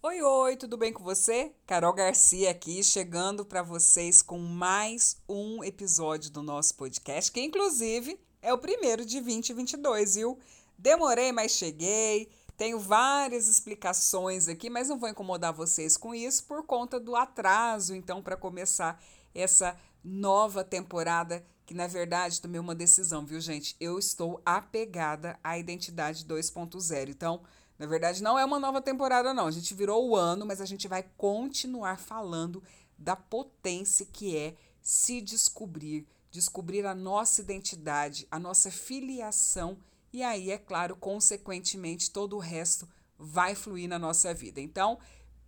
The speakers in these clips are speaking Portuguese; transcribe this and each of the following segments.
Oi, oi, tudo bem com você? Carol Garcia aqui, chegando para vocês com mais um episódio do nosso podcast, que inclusive é o primeiro de 2022, viu? Demorei, mas cheguei. Tenho várias explicações aqui, mas não vou incomodar vocês com isso por conta do atraso, então, para começar essa nova temporada, que na verdade tomei uma decisão, viu, gente? Eu estou apegada à identidade 2.0. Então, na verdade, não é uma nova temporada, não. A gente virou o ano, mas a gente vai continuar falando da potência que é se descobrir, descobrir a nossa identidade, a nossa filiação, e aí, é claro, consequentemente, todo o resto vai fluir na nossa vida. Então,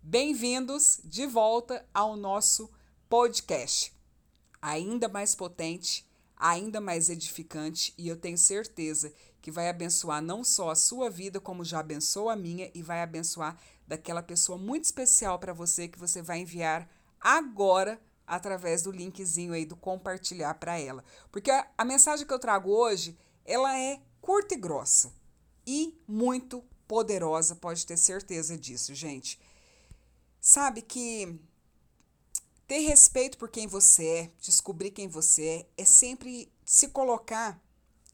bem-vindos de volta ao nosso podcast. Ainda mais potente, ainda mais edificante, e eu tenho certeza que vai abençoar não só a sua vida, como já abençoa a minha e vai abençoar daquela pessoa muito especial para você que você vai enviar agora através do linkzinho aí do compartilhar para ela. Porque a, a mensagem que eu trago hoje, ela é curta e grossa e muito poderosa, pode ter certeza disso, gente. Sabe que ter respeito por quem você é, descobrir quem você é, é sempre se colocar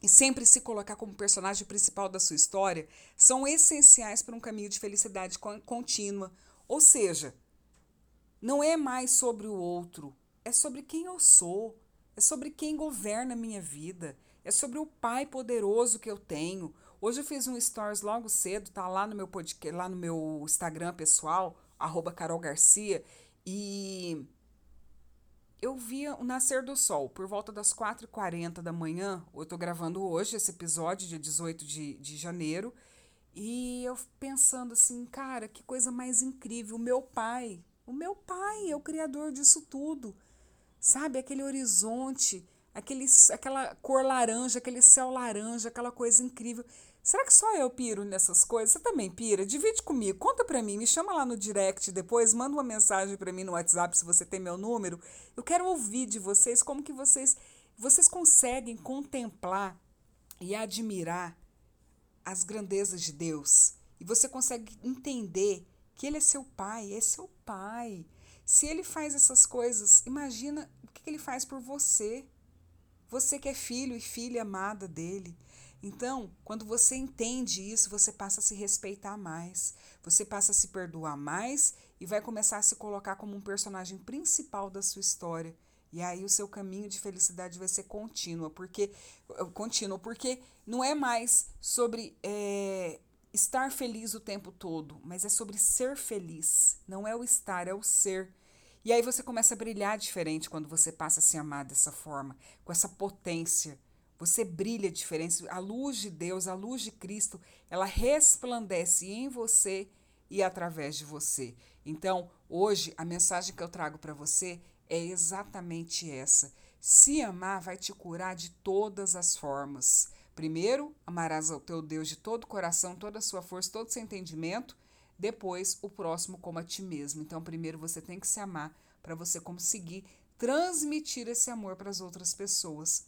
e sempre se colocar como personagem principal da sua história são essenciais para um caminho de felicidade contínua. Ou seja, não é mais sobre o outro, é sobre quem eu sou, é sobre quem governa a minha vida, é sobre o Pai poderoso que eu tenho. Hoje eu fiz um stories logo cedo, tá lá no meu podcast, lá no meu Instagram pessoal, arroba Carol Garcia, e eu via o nascer do sol por volta das 4h40 da manhã. Eu tô gravando hoje esse episódio, dia 18 de, de janeiro. E eu pensando assim, cara, que coisa mais incrível. O meu pai, o meu pai é o criador disso tudo. Sabe, aquele horizonte, aquele, aquela cor laranja, aquele céu laranja, aquela coisa incrível. Será que só eu piro nessas coisas? Você também pira? Divide comigo, conta pra mim, me chama lá no direct depois, manda uma mensagem para mim no WhatsApp se você tem meu número. Eu quero ouvir de vocês como que vocês vocês conseguem contemplar e admirar as grandezas de Deus. E você consegue entender que ele é seu pai, é seu pai. Se ele faz essas coisas, imagina o que ele faz por você. Você que é filho e filha amada dele. Então, quando você entende isso, você passa a se respeitar mais, você passa a se perdoar mais e vai começar a se colocar como um personagem principal da sua história. E aí o seu caminho de felicidade vai ser contínuo, porque contínuo, porque não é mais sobre é, estar feliz o tempo todo, mas é sobre ser feliz. Não é o estar, é o ser. E aí você começa a brilhar diferente quando você passa a se amar dessa forma, com essa potência você brilha diferente. A luz de Deus, a luz de Cristo, ela resplandece em você e através de você. Então, hoje, a mensagem que eu trago para você é exatamente essa. Se amar vai te curar de todas as formas. Primeiro, amarás ao teu Deus de todo o coração, toda a sua força, todo o seu entendimento. Depois, o próximo como a ti mesmo. Então, primeiro você tem que se amar para você conseguir transmitir esse amor para as outras pessoas.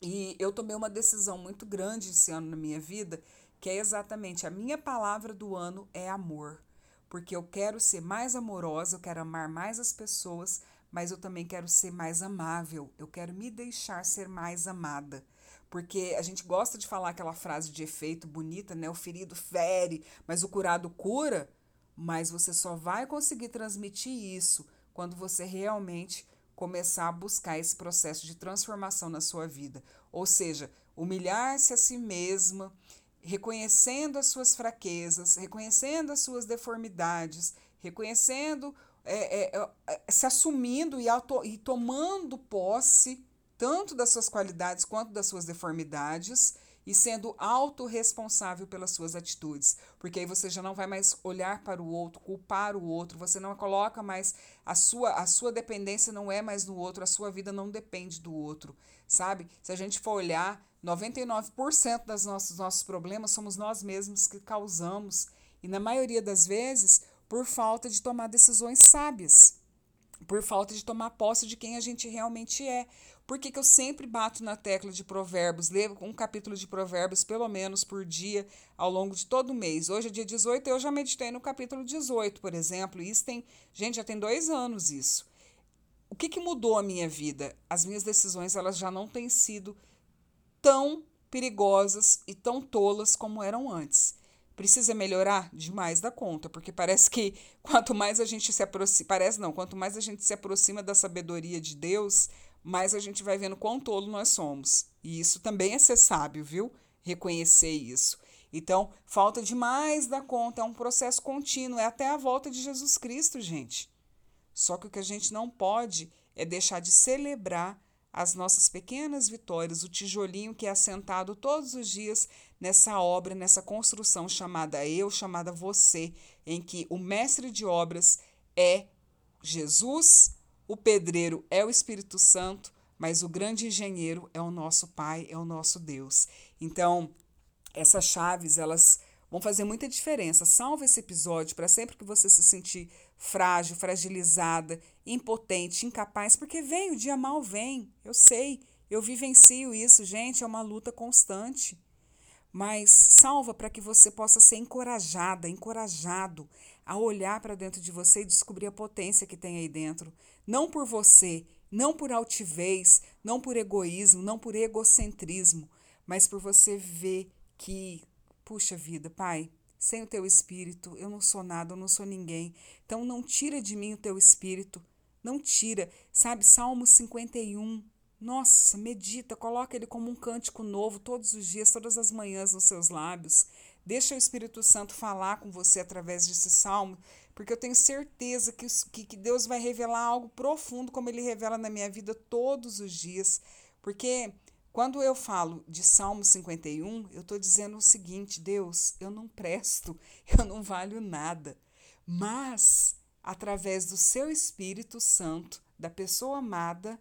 E eu tomei uma decisão muito grande esse ano na minha vida, que é exatamente a minha palavra do ano é amor. Porque eu quero ser mais amorosa, eu quero amar mais as pessoas, mas eu também quero ser mais amável, eu quero me deixar ser mais amada. Porque a gente gosta de falar aquela frase de efeito bonita, né? O ferido fere, mas o curado cura. Mas você só vai conseguir transmitir isso quando você realmente começar a buscar esse processo de transformação na sua vida. Ou seja, humilhar-se a si mesma, reconhecendo as suas fraquezas, reconhecendo as suas deformidades, reconhecendo, é, é, é, se assumindo e, auto, e tomando posse tanto das suas qualidades quanto das suas deformidades e sendo autorresponsável pelas suas atitudes, porque aí você já não vai mais olhar para o outro, culpar o outro, você não coloca mais a sua a sua dependência não é mais no outro, a sua vida não depende do outro, sabe? Se a gente for olhar, 99% dos nossos nossos problemas somos nós mesmos que causamos e na maioria das vezes por falta de tomar decisões sábias. Por falta de tomar posse de quem a gente realmente é. Por que, que eu sempre bato na tecla de provérbios? Levo um capítulo de provérbios, pelo menos, por dia, ao longo de todo o mês. Hoje é dia 18, eu já meditei no capítulo 18, por exemplo. Isso tem. Gente, já tem dois anos isso. O que, que mudou a minha vida? As minhas decisões elas já não têm sido tão perigosas e tão tolas como eram antes. Precisa melhorar demais da conta, porque parece que quanto mais a gente se aproxima, parece não, quanto mais a gente se aproxima da sabedoria de Deus, mais a gente vai vendo quão tolo nós somos. E isso também é ser sábio, viu? Reconhecer isso. Então, falta demais da conta, é um processo contínuo, é até a volta de Jesus Cristo, gente. Só que o que a gente não pode é deixar de celebrar as nossas pequenas vitórias, o tijolinho que é assentado todos os dias nessa obra, nessa construção chamada eu, chamada você, em que o mestre de obras é Jesus, o pedreiro é o Espírito Santo, mas o grande engenheiro é o nosso Pai, é o nosso Deus. Então, essas chaves, elas vão fazer muita diferença. Salve esse episódio para sempre que você se sentir frágil, fragilizada, impotente, incapaz, porque vem, o dia mal vem, eu sei, eu vivencio isso, gente, é uma luta constante. Mas salva para que você possa ser encorajada, encorajado a olhar para dentro de você e descobrir a potência que tem aí dentro. Não por você, não por altivez, não por egoísmo, não por egocentrismo, mas por você ver que, puxa vida, Pai, sem o teu espírito, eu não sou nada, eu não sou ninguém. Então não tira de mim o teu espírito. Não tira. Sabe, Salmo 51. Nossa, medita, coloca ele como um cântico novo todos os dias, todas as manhãs nos seus lábios. Deixa o Espírito Santo falar com você através desse salmo, porque eu tenho certeza que, que Deus vai revelar algo profundo, como ele revela na minha vida todos os dias. Porque quando eu falo de Salmo 51, eu estou dizendo o seguinte: Deus, eu não presto, eu não valho nada, mas através do seu Espírito Santo, da pessoa amada,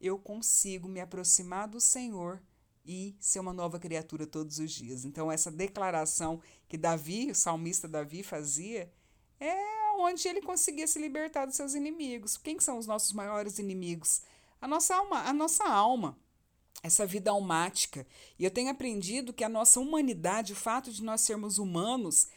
eu consigo me aproximar do Senhor e ser uma nova criatura todos os dias. Então, essa declaração que Davi, o salmista Davi, fazia, é onde ele conseguia se libertar dos seus inimigos. Quem são os nossos maiores inimigos? A nossa alma, a nossa alma essa vida almática. E eu tenho aprendido que a nossa humanidade, o fato de nós sermos humanos,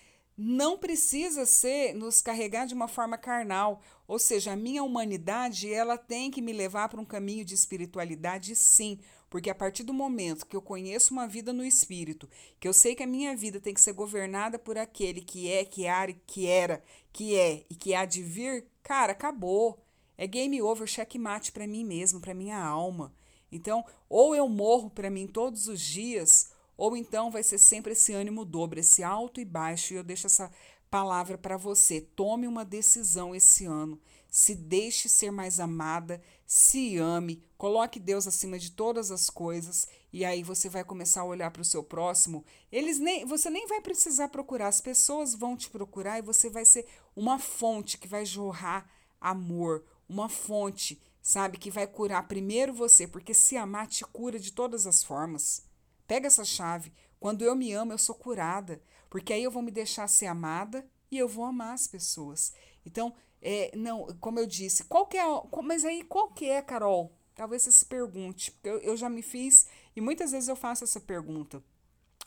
não precisa ser nos carregar de uma forma carnal, ou seja, a minha humanidade, ela tem que me levar para um caminho de espiritualidade, sim, porque a partir do momento que eu conheço uma vida no espírito, que eu sei que a minha vida tem que ser governada por aquele que é, que era, que era, que é e que há de vir, cara, acabou. É game over, checkmate para mim mesmo, para minha alma. Então, ou eu morro para mim todos os dias, ou então vai ser sempre esse ânimo dobro, esse alto e baixo. E eu deixo essa palavra para você. Tome uma decisão esse ano. Se deixe ser mais amada, se ame, coloque Deus acima de todas as coisas e aí você vai começar a olhar para o seu próximo. Eles nem, você nem vai precisar procurar, as pessoas vão te procurar e você vai ser uma fonte que vai jorrar amor, uma fonte sabe? Que vai curar primeiro você, porque se amar te cura de todas as formas. Pega essa chave. Quando eu me amo, eu sou curada, porque aí eu vou me deixar ser amada e eu vou amar as pessoas. Então, é, não, como eu disse, qual que é, mas aí qual que é, Carol? Talvez você se pergunte, porque eu, eu já me fiz e muitas vezes eu faço essa pergunta.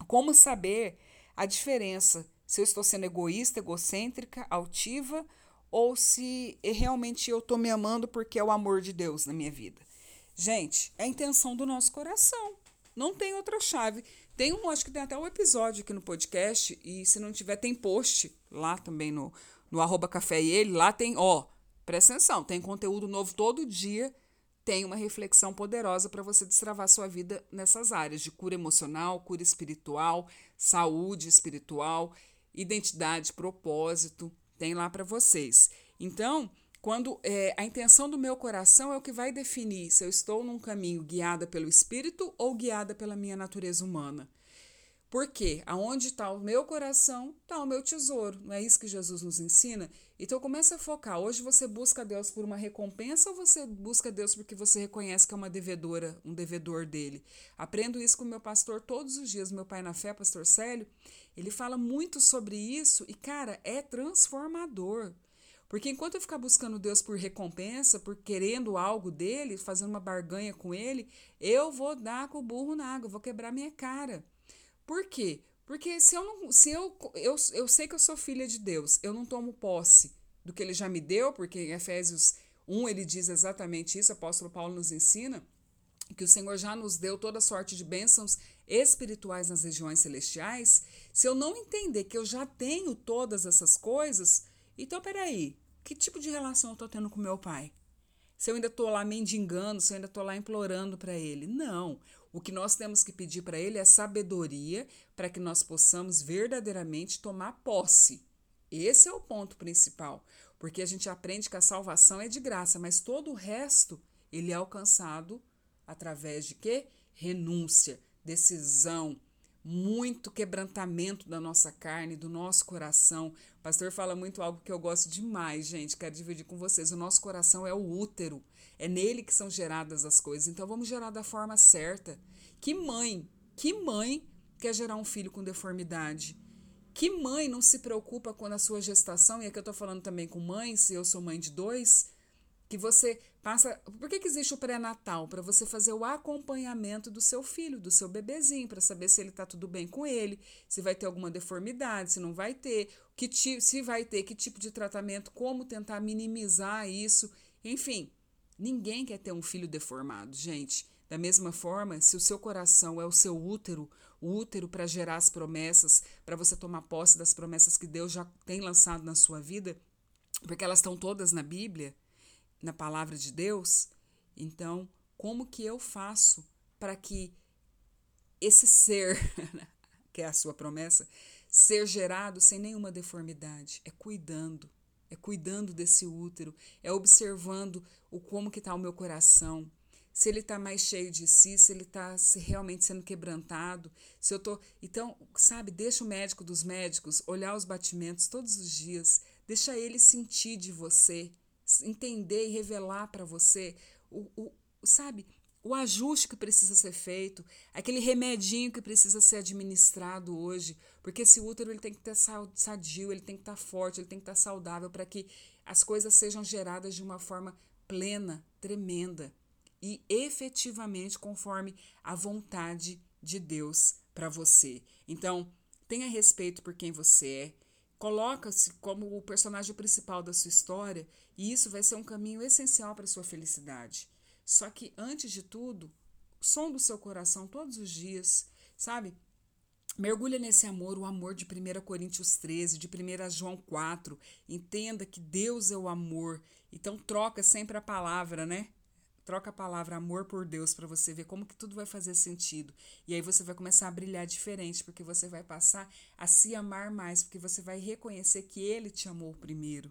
Como saber a diferença se eu estou sendo egoísta, egocêntrica, altiva ou se realmente eu estou me amando porque é o amor de Deus na minha vida. Gente, é a intenção do nosso coração. Não tem outra chave. Tem um, acho que tem até um episódio aqui no podcast, e se não tiver, tem post lá também no, no arroba café e ele. Lá tem, ó, presta atenção, tem conteúdo novo todo dia, tem uma reflexão poderosa para você destravar sua vida nessas áreas de cura emocional, cura espiritual, saúde espiritual, identidade, propósito tem lá para vocês. Então, quando é, a intenção do meu coração é o que vai definir se eu estou num caminho guiada pelo Espírito ou guiada pela minha natureza humana. Porque aonde está o meu coração, está o meu tesouro. Não é isso que Jesus nos ensina? Então começa a focar. Hoje você busca Deus por uma recompensa ou você busca Deus porque você reconhece que é uma devedora, um devedor dele? Aprendo isso com o meu pastor todos os dias, meu pai na fé, pastor Célio. Ele fala muito sobre isso e, cara, é transformador. Porque enquanto eu ficar buscando Deus por recompensa, por querendo algo dele, fazendo uma barganha com ele, eu vou dar com o burro na água, vou quebrar minha cara. Por quê? Porque se eu não, se eu, eu, eu sei que eu sou filha de Deus, eu não tomo posse do que ele já me deu, porque em Efésios 1 ele diz exatamente isso, o apóstolo Paulo nos ensina que o Senhor já nos deu toda sorte de bênçãos espirituais nas regiões celestiais. Se eu não entender que eu já tenho todas essas coisas, então peraí, que tipo de relação eu estou tendo com meu pai? Se eu ainda estou lá mendigando, se eu ainda estou lá implorando para ele. Não. O que nós temos que pedir para ele é sabedoria para que nós possamos verdadeiramente tomar posse. Esse é o ponto principal. Porque a gente aprende que a salvação é de graça, mas todo o resto ele é alcançado através de quê? Renúncia, decisão, muito quebrantamento da nossa carne, do nosso coração. O pastor fala muito algo que eu gosto demais, gente, quero dividir com vocês. O nosso coração é o útero, é nele que são geradas as coisas. Então vamos gerar da forma certa. Que mãe, que mãe quer gerar um filho com deformidade? Que mãe não se preocupa com a sua gestação? E aqui eu tô falando também com mães, eu sou mãe de dois que você passa. Por que, que existe o pré-natal? Para você fazer o acompanhamento do seu filho, do seu bebezinho, para saber se ele está tudo bem com ele, se vai ter alguma deformidade, se não vai ter, que se vai ter, que tipo de tratamento, como tentar minimizar isso. Enfim, ninguém quer ter um filho deformado, gente. Da mesma forma, se o seu coração é o seu útero, o útero para gerar as promessas, para você tomar posse das promessas que Deus já tem lançado na sua vida, porque elas estão todas na Bíblia, na palavra de Deus, então como que eu faço para que esse ser, que é a sua promessa, ser gerado sem nenhuma deformidade? É cuidando, é cuidando desse útero, é observando o como que está o meu coração, se ele está mais cheio de si, se ele está realmente sendo quebrantado, se eu tô, então, sabe, deixa o médico dos médicos olhar os batimentos todos os dias, deixa ele sentir de você, entender e revelar para você o, o, sabe, o ajuste que precisa ser feito, aquele remedinho que precisa ser administrado hoje, porque esse útero ele tem que estar sadio, ele tem que estar forte, ele tem que estar saudável para que as coisas sejam geradas de uma forma plena, tremenda e efetivamente conforme a vontade de Deus para você. Então, tenha respeito por quem você é, Coloca-se como o personagem principal da sua história e isso vai ser um caminho essencial para a sua felicidade. Só que, antes de tudo, som do seu coração todos os dias, sabe? Mergulha nesse amor, o amor de 1 Coríntios 13, de 1 João 4. Entenda que Deus é o amor. Então troca sempre a palavra, né? Troca a palavra amor por Deus para você ver como que tudo vai fazer sentido. E aí você vai começar a brilhar diferente, porque você vai passar a se amar mais, porque você vai reconhecer que ele te amou primeiro.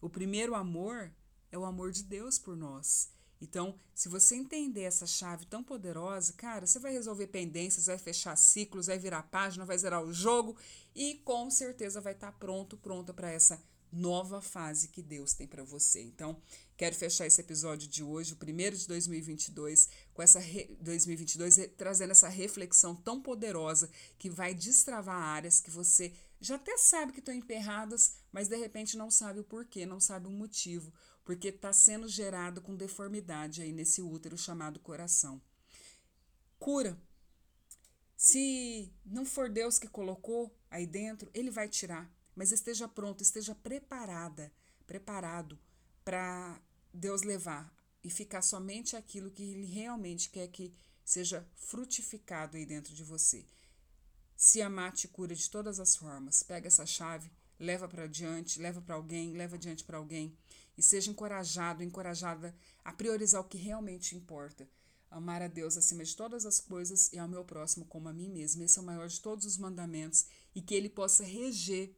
O primeiro amor é o amor de Deus por nós. Então, se você entender essa chave tão poderosa, cara, você vai resolver pendências, vai fechar ciclos, vai virar página, vai zerar o jogo e com certeza vai estar tá pronto, pronta para essa nova fase que Deus tem para você. Então, quero fechar esse episódio de hoje, o primeiro de 2022, com essa 2022 trazendo essa reflexão tão poderosa que vai destravar áreas que você já até sabe que estão emperradas, mas de repente não sabe o porquê, não sabe o motivo, porque está sendo gerado com deformidade aí nesse útero chamado coração. Cura. Se não for Deus que colocou aí dentro, ele vai tirar mas esteja pronto, esteja preparada, preparado para Deus levar e ficar somente aquilo que Ele realmente quer que seja frutificado aí dentro de você. Se amar te cura de todas as formas. Pega essa chave, leva para diante, leva para alguém, leva adiante para alguém e seja encorajado, encorajada a priorizar o que realmente importa. Amar a Deus acima de todas as coisas e ao meu próximo como a mim mesmo. Esse é o maior de todos os mandamentos e que ele possa reger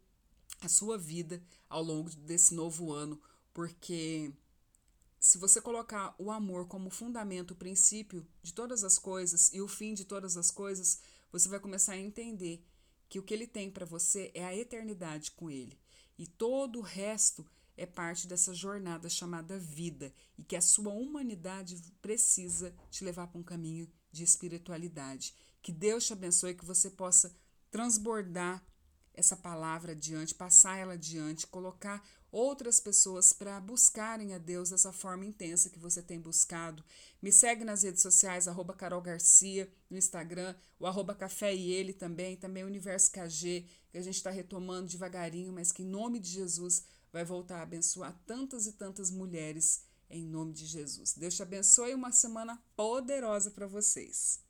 a sua vida ao longo desse novo ano, porque se você colocar o amor como fundamento, o princípio de todas as coisas e o fim de todas as coisas, você vai começar a entender que o que ele tem para você é a eternidade com ele. E todo o resto é parte dessa jornada chamada vida e que a sua humanidade precisa te levar para um caminho de espiritualidade. Que Deus te abençoe, que você possa transbordar essa palavra adiante, passar ela adiante, colocar outras pessoas para buscarem a Deus dessa forma intensa que você tem buscado. Me segue nas redes sociais, arroba Carol Garcia, no Instagram, o arroba Café e Ele também, também Universo KG, que a gente está retomando devagarinho, mas que em nome de Jesus vai voltar a abençoar tantas e tantas mulheres em nome de Jesus. Deus te abençoe uma semana poderosa para vocês.